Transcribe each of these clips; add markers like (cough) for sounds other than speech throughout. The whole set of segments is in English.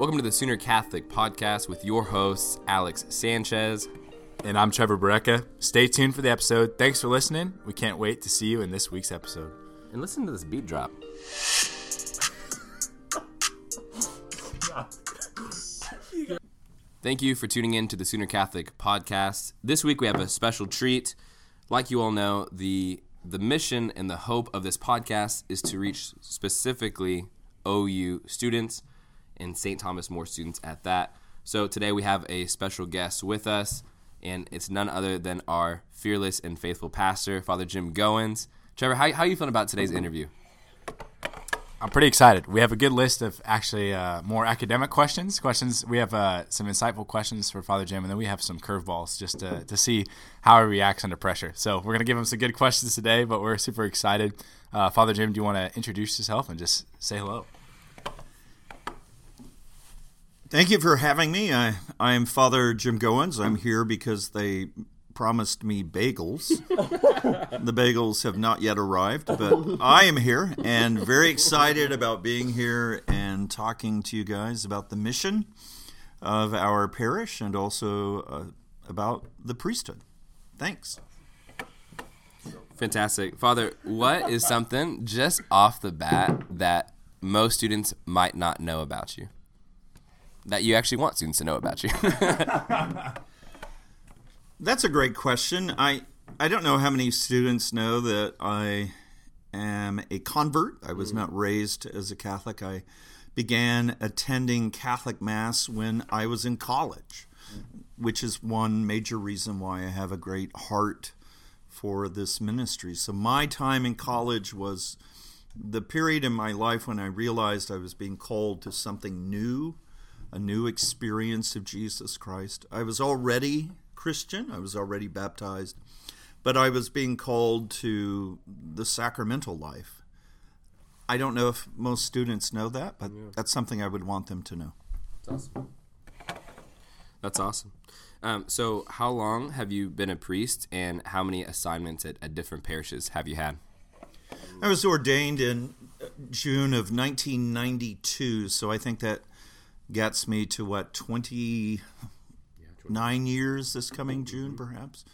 Welcome to the Sooner Catholic podcast with your hosts, Alex Sanchez. And I'm Trevor Barreca. Stay tuned for the episode. Thanks for listening. We can't wait to see you in this week's episode. And listen to this beat drop. Thank you for tuning in to the Sooner Catholic podcast. This week we have a special treat. Like you all know, the the mission and the hope of this podcast is to reach specifically OU students and St. Thomas More students at that. So today we have a special guest with us, and it's none other than our fearless and faithful pastor, Father Jim Goins. Trevor, how, how are you feeling about today's interview? I'm pretty excited. We have a good list of actually uh, more academic questions. Questions. We have uh, some insightful questions for Father Jim, and then we have some curveballs just to, to see how he reacts under pressure. So we're gonna give him some good questions today, but we're super excited. Uh, Father Jim, do you want to introduce yourself and just say hello? Thank you for having me. I I am Father Jim Goins. I'm here because they promised me bagels. (laughs) the bagels have not yet arrived, but I am here and very excited about being here and talking to you guys about the mission of our parish and also uh, about the priesthood. Thanks. Fantastic. Father, what is something just off the bat that most students might not know about you? That you actually want students to know about you? (laughs) That's a great question. I I don't know how many students know that I am a convert. I was mm. not raised as a Catholic. I began attending Catholic Mass when I was in college, mm. which is one major reason why I have a great heart for this ministry. So my time in college was the period in my life when I realized I was being called to something new, a new experience of Jesus Christ. I was already Christian. I was already baptized, but I was being called to the sacramental life. I don't know if most students know that, but yeah. that's something I would want them to know. That's awesome. That's awesome. Um, so, how long have you been a priest, and how many assignments at, at different parishes have you had? I was ordained in June of 1992, so I think that gets me to what 20 nine years this coming June, perhaps.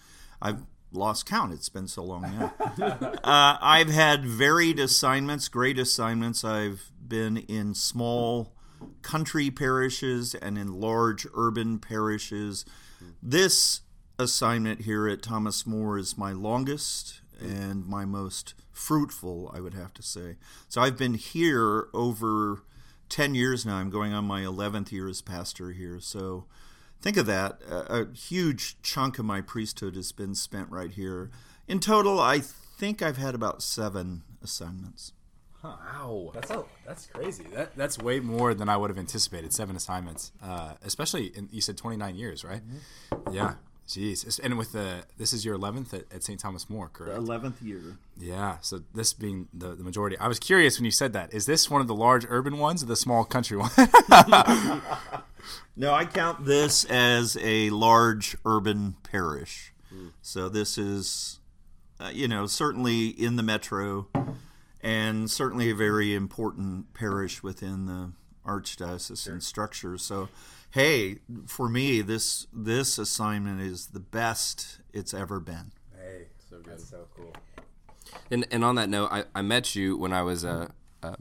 I've lost count. It's been so long now. (laughs) uh, I've had varied assignments, great assignments. I've been in small country parishes and in large urban parishes. This assignment here at Thomas More is my longest and my most fruitful, I would have to say. So I've been here over 10 years now. I'm going on my 11th year as pastor here. So think of that. A, a, huge chunk of my priesthood has been spent right here. In total, I think I've had about seven assignments. Wow, that's a, that's crazy. That that's way more than I would have anticipated. Seven assignments, uh, especially in, you said twenty nine years, right? Mm-hmm. Yeah, Jeez, and with the this is your eleventh at, at St. Thomas More, correct? Eleventh year. Yeah, so this being the, the majority. I was curious when you said that. Is this one of the large urban ones or the small country one? (laughs) no, I count this as a large urban parish. Mm. So this is, uh, you know, certainly in the metro, and certainly a very important parish within the archdiocesan sure. structure. So hey, for me, this this assignment is the best it's ever been. Hey, so good, That's so cool. And and on that note, I, I met you when I was a, um,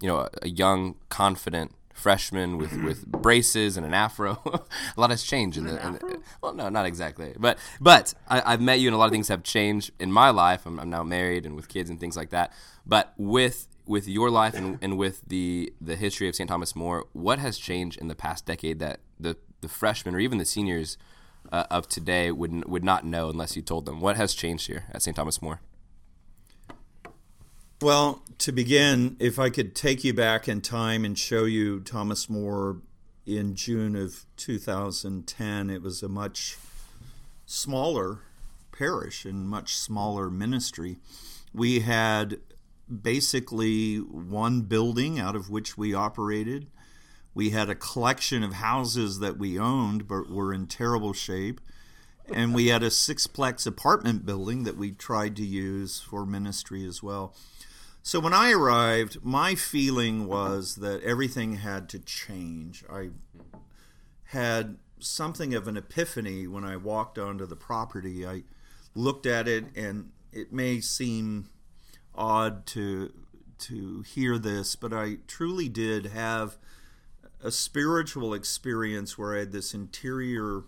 you know, a, a, young, confident freshman with, (clears throat) with braces and an afro. (laughs) a lot has changed in the, in the, well, no, not exactly, but but I, have met you and a lot of things have changed in my life. I'm, I'm now married and with kids and things like that. But with with your life and, and with the the history of St. Thomas More, what has changed in the past decade that the the freshmen or even the seniors uh, of today would would not know unless you told them? What has changed here at St. Thomas More? Well, to begin, if I could take you back in time and show you Thomas More in June of 2010, it was a much smaller parish and much smaller ministry. We had basically one building out of which we operated. We had a collection of houses that we owned but were in terrible shape. And we had a sixplex apartment building that we tried to use for ministry as well. So when I arrived, my feeling was that everything had to change. I had something of an epiphany when I walked onto the property. I looked at it, and it may seem odd to to hear this, but I truly did have a spiritual experience where I had this interior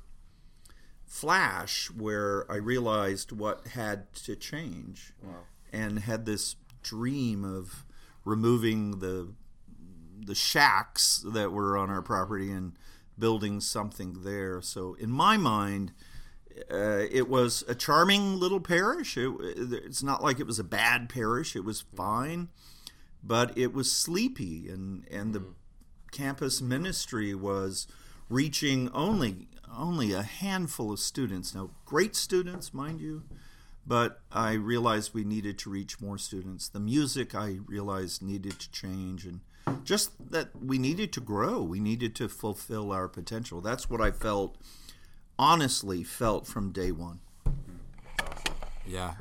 flash where I realized what had to change, wow. and had this dream of removing the the shacks that were on our property and building something there. So in my mind, uh, it was a charming little parish. It, it's not like it was a bad parish. It was fine, but it was sleepy, and and the campus ministry was reaching only only a handful of students. Now, great students, mind you, but I realized we needed to reach more students. The music I realized needed to change, and just that we needed to grow. We needed to fulfill our potential. That's what I felt, honestly, felt from day one. Yeah.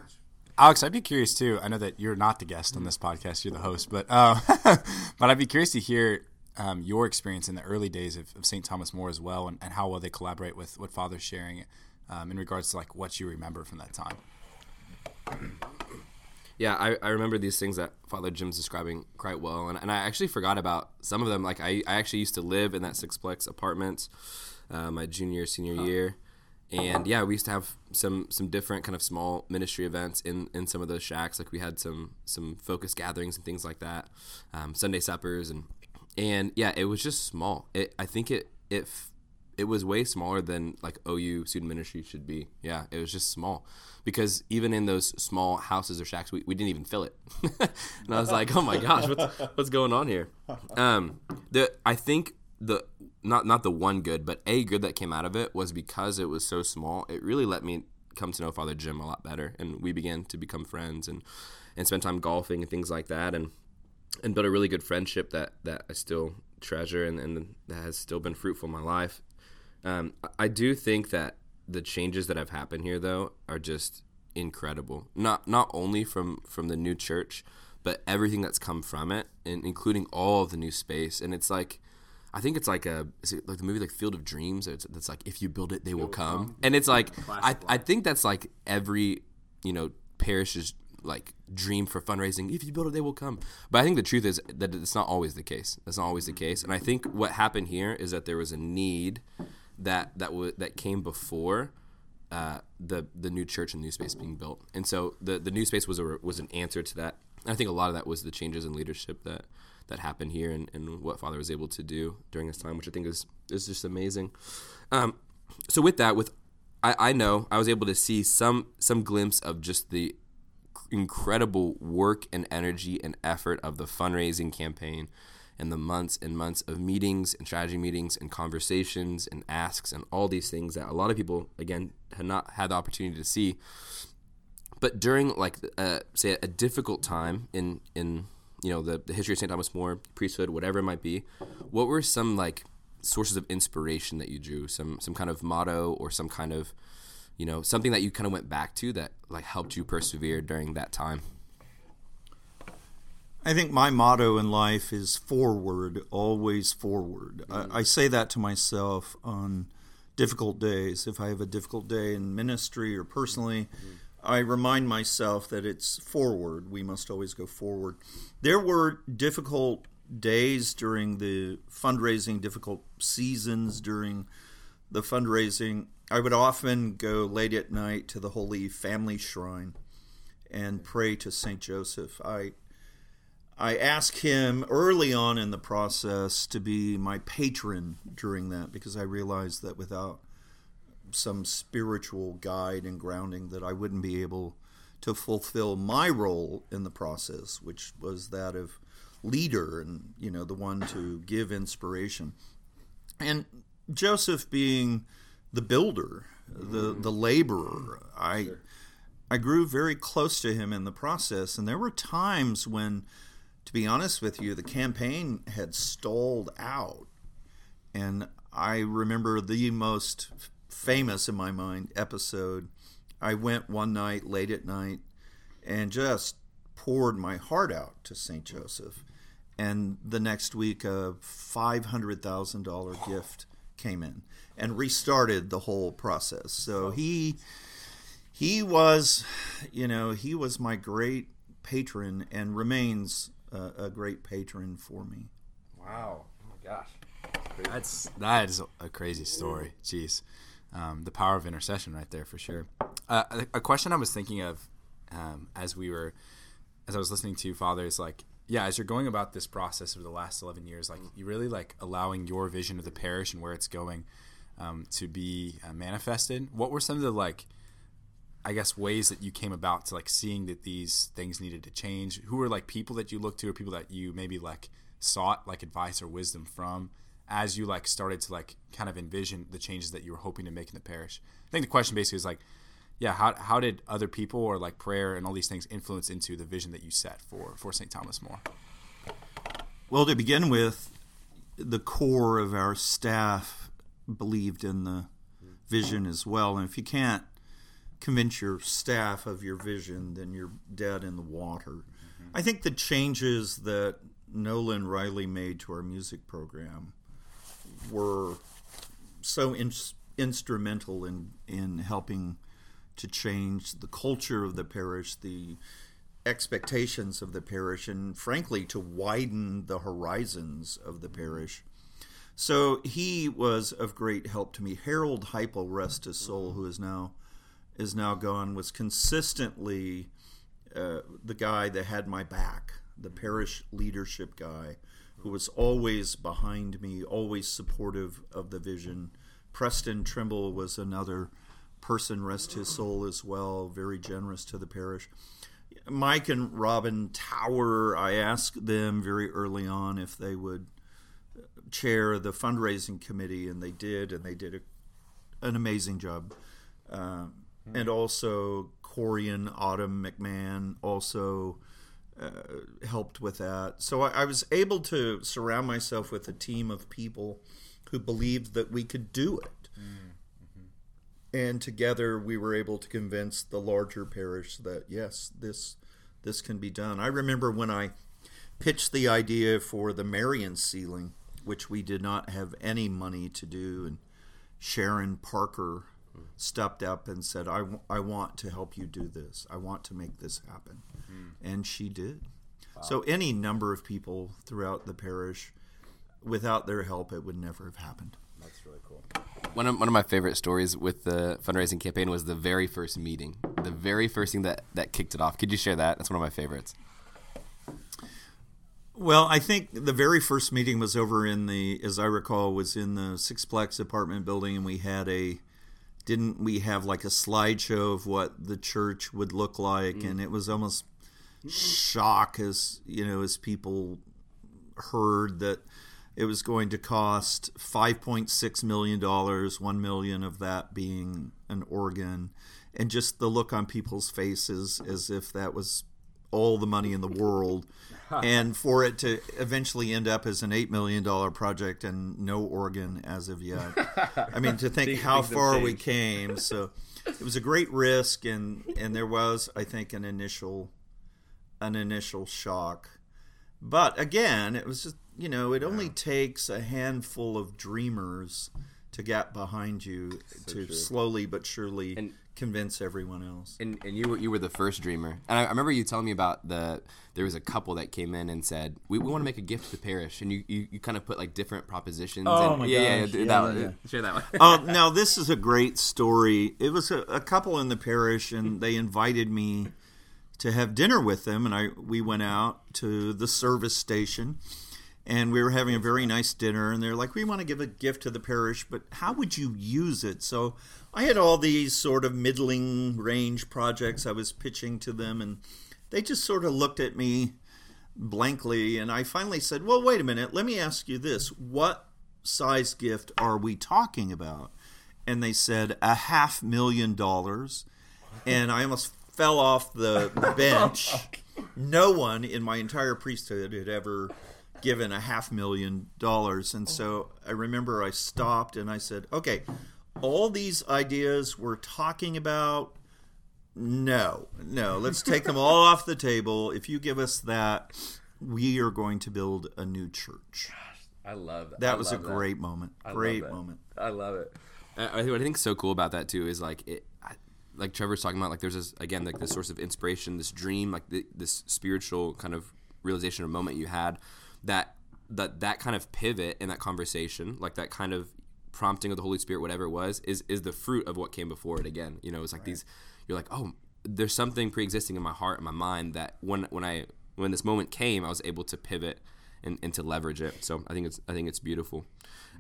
Alex, I'd be curious too. I know that you're not the guest on this podcast; you're the host. But uh, (laughs) but I'd be curious to hear um, your experience in the early days of, of St. Thomas More as well, and, and, how well they collaborate with what Father's sharing um, in regards to like what you remember from that time. Yeah, I, I remember these things that Father Jim's describing quite well, and, and I actually forgot about some of them. Like I, I actually used to live in that sixplex apartment uh, my junior senior huh. year, and yeah, we used to have some some different kind of small ministry events in, in some of those shacks. Like we had some some focus gatherings and things like that, um, Sunday suppers and and yeah, it was just small. It I think it it it was way smaller than like OU student ministry should be. Yeah, it was just small because even in those small houses or shacks, we, we didn't even fill it. (laughs) and I was like, oh my gosh, what's, what's going on here? (laughs) Um, the I think the not not the one good, but a good that came out of it was because it was so small. It really let me come to know Father Jim a lot better, and we began to become friends and and spend time golfing and things like that, and and built a really good friendship that that I still treasure and, and that has still been fruitful in my life. Um, I do think that the changes that have happened here though are just incredible. Not not only from from the new church, but everything that's come from it, and including all of the new space. And it's like, I think it's like a is it like the movie like Field of Dreams. It's that's like if you build it, they, they will, come. come. And it's like I I think that's like every you know parish's like dream for fundraising. If you build it, they will come. But I think the truth is that it's not always the case. That's not always the case. And I think what happened here is that there was a need that that that came before uh, the the new church and new space being built. And so the the new space was a was an answer to that. And I think a lot of that was the changes in leadership that that happened here and, and what Father was able to do during this time, which I think is is just amazing. Um, so with that, with I, I know I was able to see some some glimpse of just the incredible work and energy and effort of the fundraising campaign and the months and months of meetings and strategy meetings and conversations and asks and all these things that a lot of people again had not had the opportunity to see but during like uh, say a difficult time in in you know the, the history of st thomas more priesthood whatever it might be what were some like sources of inspiration that you drew some some kind of motto or some kind of you know something that you kind of went back to that like helped you persevere during that time I think my motto in life is forward, always forward. Mm. I, I, say that to myself on difficult days. If I have a difficult day in ministry or personally, mm. I remind myself that it's forward. We must always go forward. There were difficult days during the fundraising, difficult seasons during the fundraising. I would often go late at night to the Holy Family Shrine and pray to St. Joseph. I I asked him early on in the process to be my patron during that because I realized that without some spiritual guide and grounding that I wouldn't be able to fulfill my role in the process, which was that of leader and you know the one to give inspiration. And Joseph being the builder, the the laborer, I I grew very close to him in the process and there were times when to be honest with you, the campaign had stalled out. And I remember the most famous in my mind episode. I went one night late at night and just poured my heart out to St. Joseph. And the next week, a $500,000 gift came in and restarted the whole process. So he he was, you know, he was my great patron and remains a, a great patron for me. Wow. Oh my gosh. That's that is a crazy story. Jeez, um, the power of intercession right there for sure. Uh, a, a question I was thinking of um, as we were, as I was listening to you, Father, is like, yeah, as you're going about this process over the last eleven years, like you really like allowing your vision of the parish and where it's going um, to be uh, manifested. What were some of the like? I guess ways that you came about to like seeing that these things needed to change. Who were like people that you looked to, or people that you maybe like sought like advice or wisdom from as you like started to like kind of envision the changes that you were hoping to make in the parish. I think the question basically is like, yeah, how how did other people or like prayer and all these things influence into the vision that you set for for St. Thomas More? Well, to begin with, the core of our staff believed in the vision as well, and if you can't convince your staff of your vision, then you're dead in the water. Mm-hmm. I think the changes that Nolan Riley made to our music program were so in, instrumental in in helping to change the culture of the parish, the expectations of the parish, and frankly to widen the horizons of the parish. So he was of great help to me. Harold Heipel, rest his soul, who is now is now gone, was consistently uh, the guy that had my back, the parish leadership guy, who was always behind me, always supportive of the vision. Preston Trimble was another person, rest his soul as well, very generous to the parish. Mike and Robin Tower, I asked them very early on if they would chair the fundraising committee, and they did, and they did a, an amazing job. Uh, and also Corey and Autumn McMahon also uh, helped with that. So I, I, was able to surround myself with a team of people who believed that we could do it. Mm-hmm. And together we were able to convince the larger parish that yes, this this can be done. I remember when I pitched the idea for the Marian ceiling, which we did not have any money to do, and Sharon Parker stepped up and said, I, w- I want to help you do this. I want to make this happen. Mm-hmm. And she did. Wow. So, any number of people throughout the parish, without their help, it would never have happened. That's really cool. One of, one of my favorite stories with the fundraising campaign was the very first meeting, the very first thing that, that kicked it off. Could you share that? That's one of my favorites. Well, I think the very first meeting was over in the, as I recall, was in the Sixplex apartment building, and we had a didn't we have like a slideshow of what the church would look like? Mm. and it was almost shock as you know as people heard that it was going to cost 5.6 million dollars 1 million of that being an organ. And just the look on people's faces as if that was all the money in the world (laughs) and for it to eventually end up as an eight million dollar project and no organ as of yet. (laughs) I mean, to think how far we came. So it was a great risk, and and there was, I think, an initial an initial shock. But again, it was just you know, it only takes a handful of dreamers to get behind you so to true. slowly but surely and, convince everyone else. And, and you were you were the first dreamer. And I, I, remember you telling me about the there was a couple that came in and said we, we want to make a gift to the parish, and you, you, you kind of put like different propositions. Oh and, my yeah, gosh. Yeah, yeah, that yeah, Share that one. uh, now this is a great story. It was a, a couple in the parish, and they invited me to have dinner with them, and I we went out to the service station and we were having a very nice dinner and they're like we want to give a gift to the parish but how would you use it? So i had all these sort of middling range projects i was pitching to them and they just sort of looked at me blankly and i finally said well wait a minute let me ask you this. What size gift are we talking about? And they said a half million dollars. And i almost fell off the, (laughs) bench. No one in my entire priesthood had ever given a half million dollars. And so I remember I stopped and I said, okay, all these ideas we're talking about, No, no. Let's take them all off the table. If you give us that, we are going to build a new church. I love that. That I was a love that. great moment. I Great that. moment. I love it. I, I think what I think is so cool about that too is like it, I, like Trevor's talking about. Like there's this again like this source of inspiration, this dream, like the, this spiritual kind of realization or moment you had that that that kind of pivot in that conversation, like that kind of prompting of the Holy Spirit, whatever it was, is is the fruit of what came before it. Again, you know, it's like these. You're like, oh, there's something pre-existing in my heart and my mind that when when I when this moment came, I was able to pivot and, and to leverage it. So I think it's I think it's beautiful.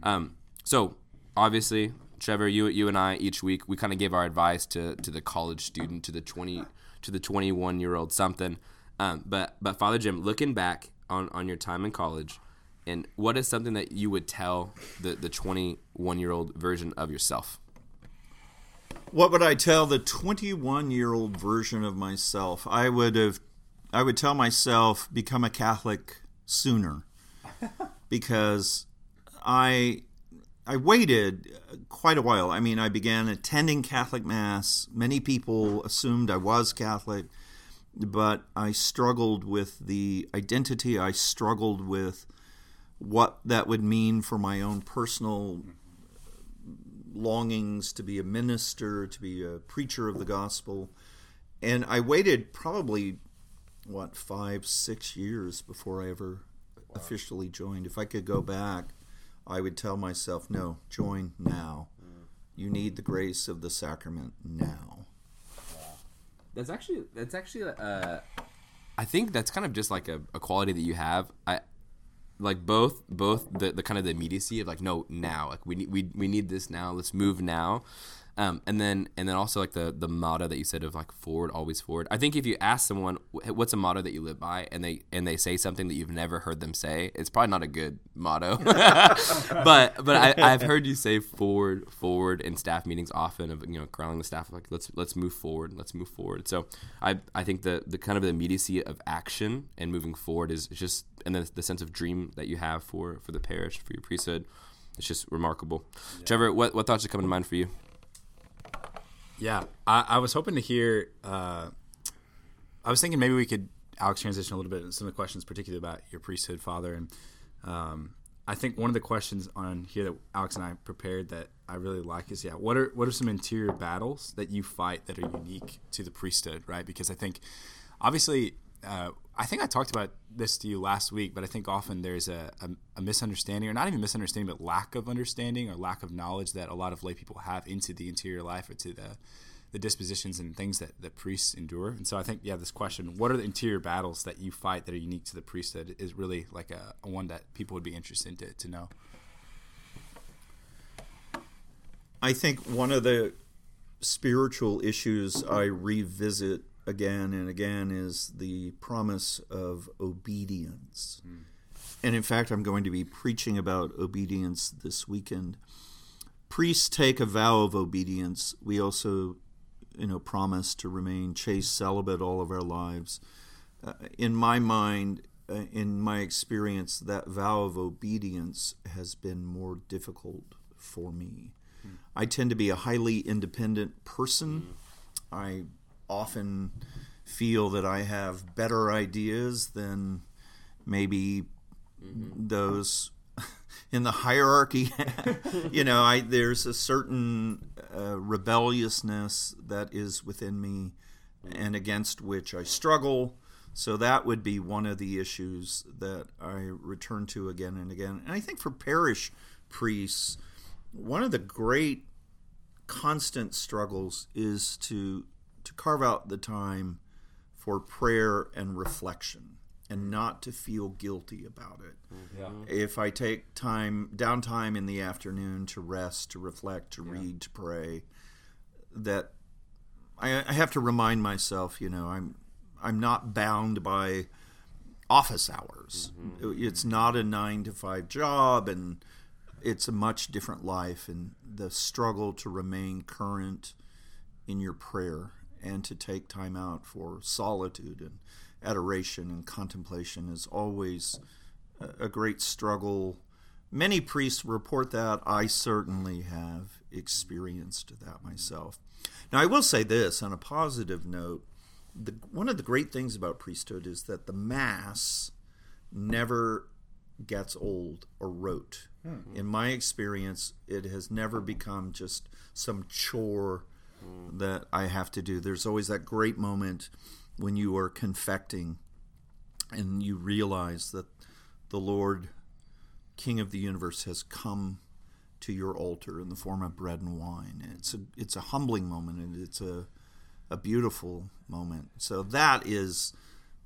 Um, so obviously, Trevor, you you and I each week we kind of give our advice to to the college student, to the twenty to the twenty one year old something. Um, but but Father Jim, looking back on on your time in college, and what is something that you would tell the the twenty one year old version of yourself? What would I tell the 21 year old version of myself? I would have, I would tell myself become a Catholic sooner, (laughs) because I, I waited quite a while. I mean, I began attending Catholic mass. Many people assumed I was Catholic, but I struggled with the identity. I struggled with what that would mean for my own personal longings to be a minister, to be a preacher of the gospel. And I waited probably, what, five, six years before I ever officially joined. If I could go back, I would tell myself, no, join now. Mm. You need the grace of the sacrament now. That's actually that's actually uh, I think that's kind of just like a, a quality that you have. I like both both the, the kind of the immediacy of like no now. Like we need we, we need this now. Let's move now um, and then and then also like the the motto that you said of like forward always forward. I think if you ask someone what's a motto that you live by? and they and they say something that you've never heard them say it's probably not a good motto. (laughs) But but I, i've heard you say forward forward in staff meetings often of you know corralling the staff like let's let's move forward let's move forward. So i i think the the kind of the immediacy of action and moving forward is just and then the sense of dream that you have for for the parish for your priesthood it's just remarkable. Trevor what, what thoughts are coming to mind for you Yeah, I, I was hoping to hear. Uh, I was thinking maybe we could Alex transition a little bit in some of the questions, particularly about your priesthood, father, and um, I think one of the questions on here that Alex and I prepared that I really like is yeah, what are what are some interior battles that you fight that are unique to the priesthood, right? Because I think obviously. Uh, I think I talked about this to you last week, but I think often there's a, a, a misunderstanding, or not even misunderstanding, but lack of understanding or lack of knowledge that a lot of lay people have into the interior life or to the the dispositions and things that, that priests endure. And so I think, yeah, this question, what are the interior battles that you fight that are unique to the priesthood, is really like a, a one that people would be interested to, to know. I think one of the spiritual issues I revisit again and again is the promise of obedience. And in fact, I'm going to be preaching about obedience this weekend. Priests take a vow of obedience. We also, you know, promise to remain chaste celibate all of our lives. Uh, in my mind, uh, in my experience, that vow of obedience has been more difficult for me. I tend to be a highly independent person. I often feel that I have better ideas than maybe those (laughs) in the hierarchy. (laughs) you know, I there's a certain uh, rebelliousness that is within me, and against which I struggle. So that would be one of the issues that I return to again and again. And I think for parish priests, one of the great constant struggles is to carve out the time for prayer and reflection and not to feel guilty about it. Mm-hmm. If I take time downtime in the afternoon to rest, to reflect, to read, to pray, that I, I have to remind myself, you know, I'm I'm not bound by office hours. Mm-hmm. It's not a nine to five job, and it's a much different life. And the struggle to remain current in your prayer and to take time out for solitude and adoration and contemplation is always a, great struggle many priests report that. I certainly have experienced that myself. Now, I will say this on a positive note the, one of the great things about priesthood is that the Mass never gets old or rote. Hmm. In my experience, it has never become just some chore that I have to do. There's always that great moment when you are confecting and you realize that the Lord, King of the universe, has come to your altar in the form of bread and wine. It's a it's a humbling moment and it's a a beautiful moment. So that is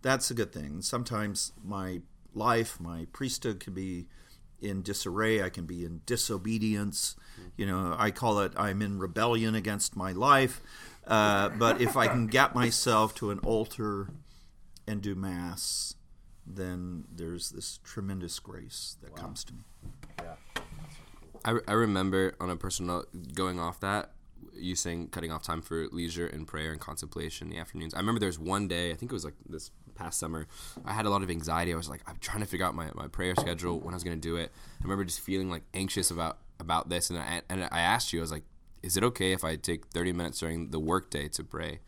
that's a good thing. Sometimes my life, my priesthood can be in disarray. I can be in disobedience. You know, I call it I'm in rebellion against my life. Uh, but if I can get myself to an altar and do mass, then there's this tremendous grace that comes to me. I, I remember on a personal note, going off that you saying cutting off time for leisure and prayer and contemplation in the afternoons. I remember there was one day, I think it was like this past summer, I had a lot of anxiety. I was like, I'm trying to figure out my, my prayer schedule, when I was going to do it. I remember just feeling like anxious about, about this. And I, and I asked you, I was like, is it okay if I take 30 minutes during the workday to pray?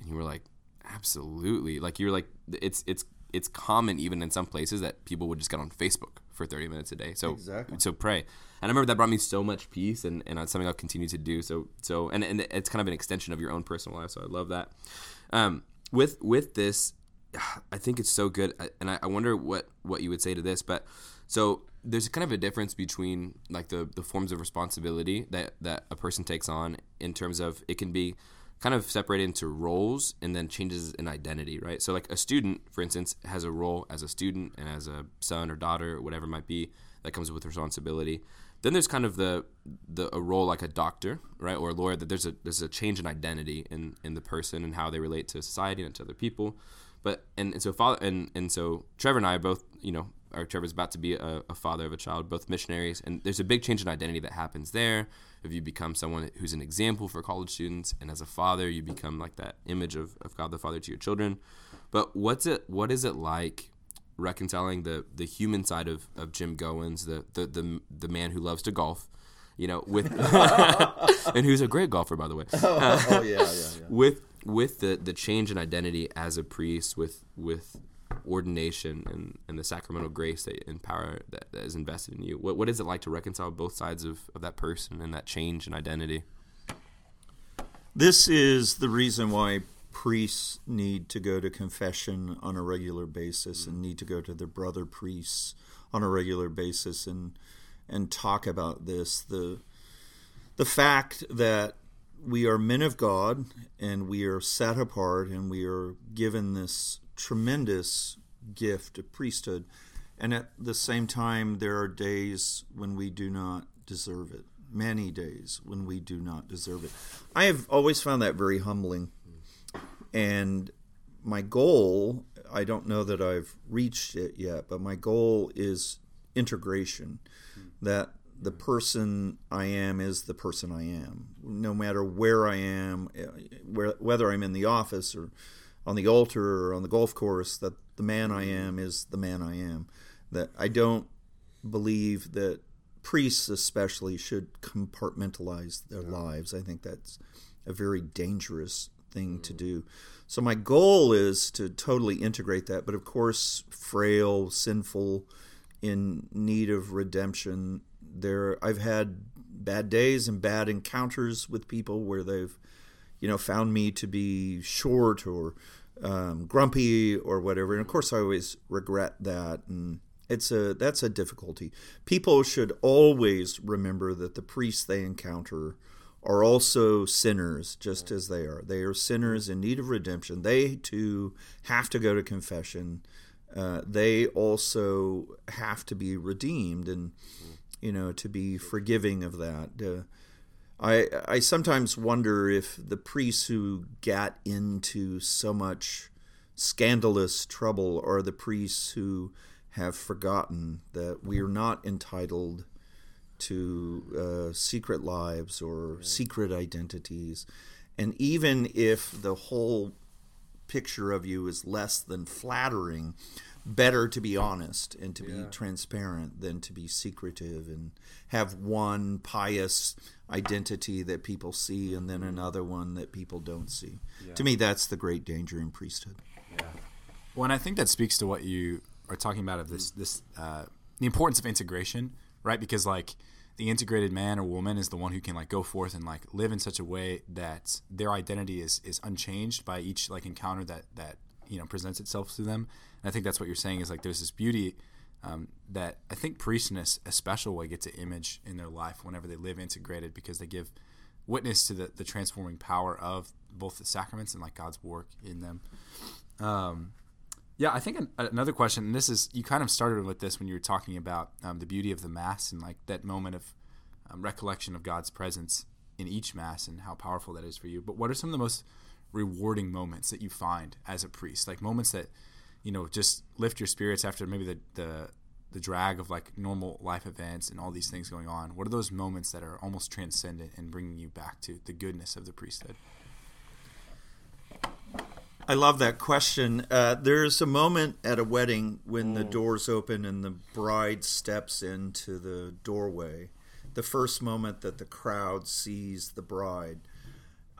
And you were like, absolutely. Like you were like, it's, it's, it's common even in some places that people would just get on Facebook for 30 minutes a day. So, Exactly. so pray. And I remember that brought me so much peace and, and it's something I'll continue to do. So, so, and, and it's kind of an extension of your own personal life. So I love that. Um, with, with this, I think it's so good. Uh, and I, I wonder what, what you would say to this, but so there's kind of a difference between like the, the forms of responsibility that, that a person takes on in terms of it can be kind of separated into roles and then changes in identity, right? So like a student, for instance, has a role as a student and as a son or daughter or whatever it might be that comes with responsibility. Then there's kind of the the a role like a doctor, right, or a lawyer that there's a there's a change in identity in in the person and how they relate to society and to other people. But and, and so father and and so Trevor and I are both, you know, or Trevor's about to be a, a father of a child, both missionaries, and there's a big change in identity that happens there. If you become someone who's an example for college students, and as a father, you become like that image of, of God the Father to your children. But what's it? What is it like reconciling the the human side of, of Jim Goins, the, the the the man who loves to golf, you know, with (laughs) (laughs) and who's a great golfer by the way, oh, oh yeah, yeah, yeah. (laughs) with with the the change in identity as a priest, with with ordination and, and the sacramental grace that and power that, that is invested in you. What what is it like to reconcile both sides of, of that person and that change in identity? This is the reason why priests need to go to confession on a regular basis and need to go to their brother priests on a regular basis and and talk about this the the fact that we are men of God and we are set apart and we are given this tremendous gift of priesthood. And at the same time there are days when we do not deserve it. Many days when we do not deserve it. I have always found that very humbling. And my goal i don't know that i've reached it yet but my goal is integration. That the person i am is the person i am. No matter where i am eh, where, whether i'm in the office or on the altar or on the golf course that the man i am is the man i am. That i don't believe that priests especially should compartmentalize their lives. I think that's a very dangerous thing to do. So my goal is to totally integrate that but of course frail sinful in need of redemption there i've had bad days and bad encounters with people where they've you know found me to be short or um, grumpy or whatever. And of course i always regret that. And it's a that's a difficulty. People should always remember that the priests they encounter are also sinners just as they are. They are sinners in need of redemption. They too have to go to confession. Uh, they also have to be redeemed. And you know to be forgiving of that. Uh, I I sometimes wonder if the priests who got into so much scandalous trouble are the priests who have forgotten that we are not entitled to uh, secret lives or secret identities, and even if the whole picture of you is less than flattering, better to be honest and to be transparent than to be secretive and have one pious identity that people see and then another one that people don't see. To me, that's the great danger in priesthood. Well, and I think that speaks to what you are talking about of this this uh, the importance of integration, right? Because like the integrated man or woman is the one who can like go forth and like live in such a way that their identity is is unchanged by each like encounter that that you know presents itself to them. And I think that's what you're saying is like there's this beauty um, that I think priests in a, s- a special way get to image in their life whenever they live integrated because they give witness to the, the transforming power of both the sacraments and like God's work in them. Um, yeah, I think an, another question, and this is you kind of started with this when you were talking about um, the beauty of the mass and like that moment of um, recollection of God's presence in each mass and how powerful that is for you. But what are some of the most rewarding moments that you find as a priest? Like moments that you know just lift your spirits after maybe the the the drag of like normal life events and all these things going on. What are those moments that are almost transcendent and bringing you back to the goodness of the priesthood? I love that question. Uh, there's a moment at a wedding when the doors open and the bride steps into the doorway. The first moment that the crowd sees the bride.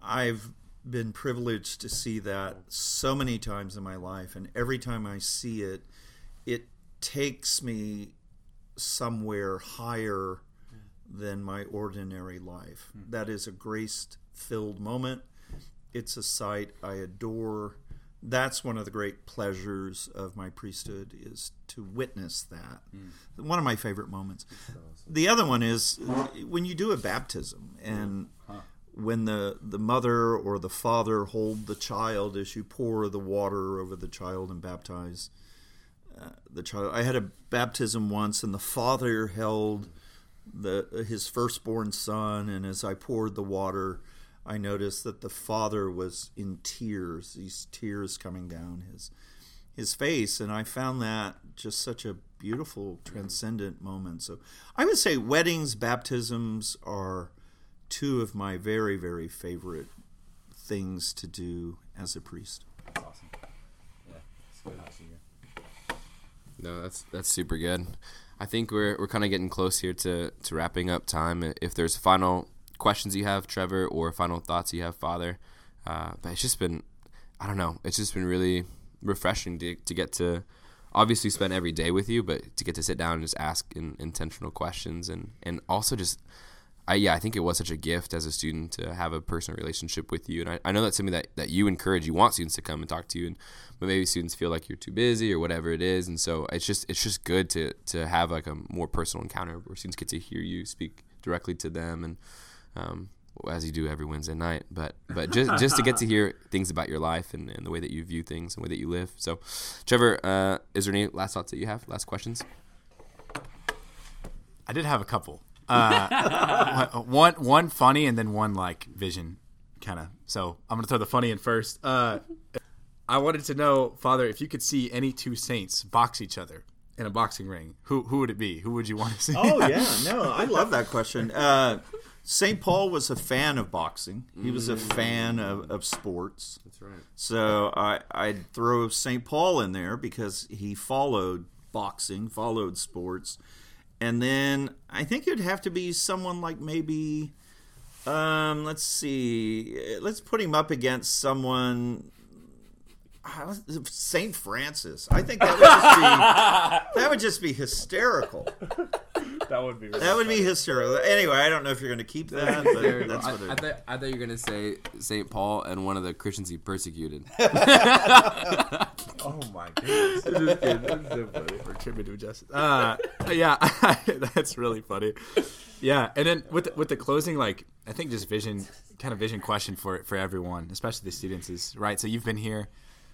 I've been privileged to see that so many times in my life, and every time I see it, it takes me somewhere higher than my ordinary life. That is a grace filled moment it's a sight I adore. That's one of the great pleasures of my priesthood is to witness that. One of my favorite moments. The other one is when you do a baptism and when the the mother or the father hold the child as you pour the water over the child and baptize uh, the child. I had a baptism once and the father held the his firstborn son and as I poured the water I noticed that the father was in tears, these tears coming down his his face, and I found that just such a beautiful, transcendent moment. So I would say weddings, baptisms are two of my very, very favorite things to do as a priest. That's awesome. Yeah, it's good to see you. No, that's that's super good. I think we're we're kind of getting close here to to wrapping up time. If there's a final questions you have, Trevor, or final thoughts you have, Father, uh, but it's just been, I don't know, it's just been really refreshing to to get to obviously spend every day with you, but to get to sit down and just ask in, intentional questions and and also just. I, yeah, I think it was such a gift as a student to have a personal relationship with you, and I, I know that's something that, that you encourage. You want students to come and talk to you, and but maybe students feel like you're too busy or whatever it is, and so it's just it's just good to to have like a more personal encounter where students get to hear you speak directly to them, and um, as you do every Wednesday night. But but just just to get to hear (laughs) things about your life and, and the way that you view things and the way that you live. So, Trevor, uh, is there any last thoughts that you have? Last questions? I did have a couple. Uh, (laughs) one one funny and then one like vision kind of. So I'm gonna throw the funny in first. Uh, I wanted to know, Father, if you could see any two saints box each other in a boxing ring, who who would it be? Who would you want to (laughs) see? Oh yeah, no, I love that question. Uh, St. Paul was a fan of boxing. He was a fan of, of sports. That's right. So I, I'd throw St. Paul in there because he followed boxing, followed sports. And then I think it'd have to be someone like maybe, um, let's see, let's put him up against someone. Saint Francis. I think that would just be (laughs) that would just be hysterical. That would be. Really That would be hysterical. Anyway, I don't know if you're going to keep that, but that's I, what I, it, thought, I thought you were gonna say Saint Paul and one of the Christians he persecuted. (laughs) (laughs) Oh my goodness. Retributive justice. Uh, yeah, (laughs) that's really funny. Yeah, and then with the, with the closing, like I think just vision, kind of vision question for for everyone, especially the students, is right. So you've been here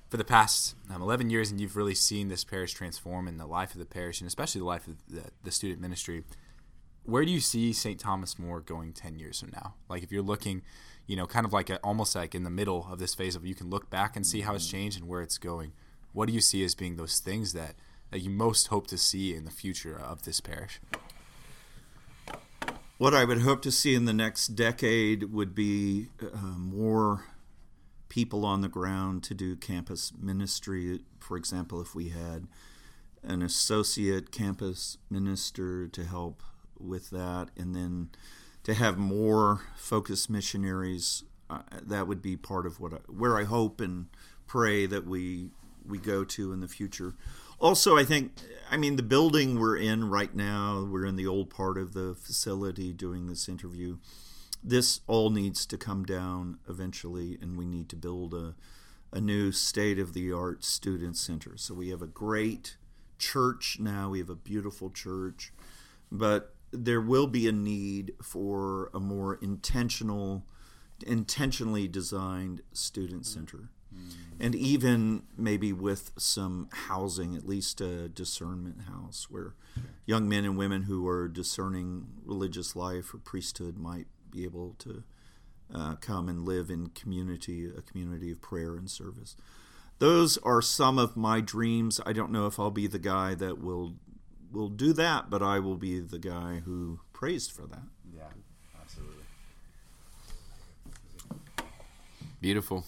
for the past um, 11 years, and you've really seen this parish transform in the life of the parish, and especially the life of the, the student ministry. Where do you see St. Thomas More going 10 years from now? Like if you're looking, you know, kind of like a, almost like in the middle of this phase of you can look back and see how it's changed and where it's going. What do you see as being those things that, that you most hope to see in the future of this parish? What I would hope to see in the next decade would be uh, more people on the ground to do campus ministry. For example, if we had an associate campus minister to help with that, and then to have more focused missionaries. Uh, that would be part of what I, where I hope and pray that we we go to in the future. Also, I think, I mean, the building we're in right now, we're in the old part of the facility doing this interview. This all needs to come down eventually, and we need to build a, a new state of the art student center. So we have a great church now, we have a beautiful church, but there will be a need for a more intentional, intentionally designed student mm-hmm. center. Mm-hmm. And even maybe with some housing, at least a discernment house where young men and women who are discerning religious life or priesthood might be able to uh, come and live in community, a community of prayer and service. Those are some of my dreams. I don't know if I'll be the guy that will will do that, but I will be the guy who prays for that. Yeah, absolutely. Beautiful.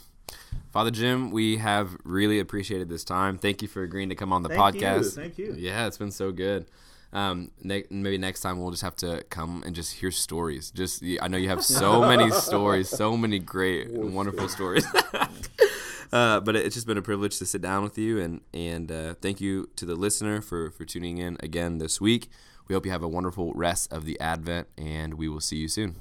Father Jim, we have really appreciated this time. Thank you for agreeing to come on the Thank you, podcast. thank you. Yeah, it's been so good. Um, ne- maybe next time we'll just have to come and just hear stories. Just I know you have so (laughs) many stories, so many great, and wonderful stories. (laughs) uh, but it's just been a privilege to sit down with you, and and uh, thank you to the listener for for tuning in again this week. We hope you have a wonderful rest of the Advent, and we will see you soon.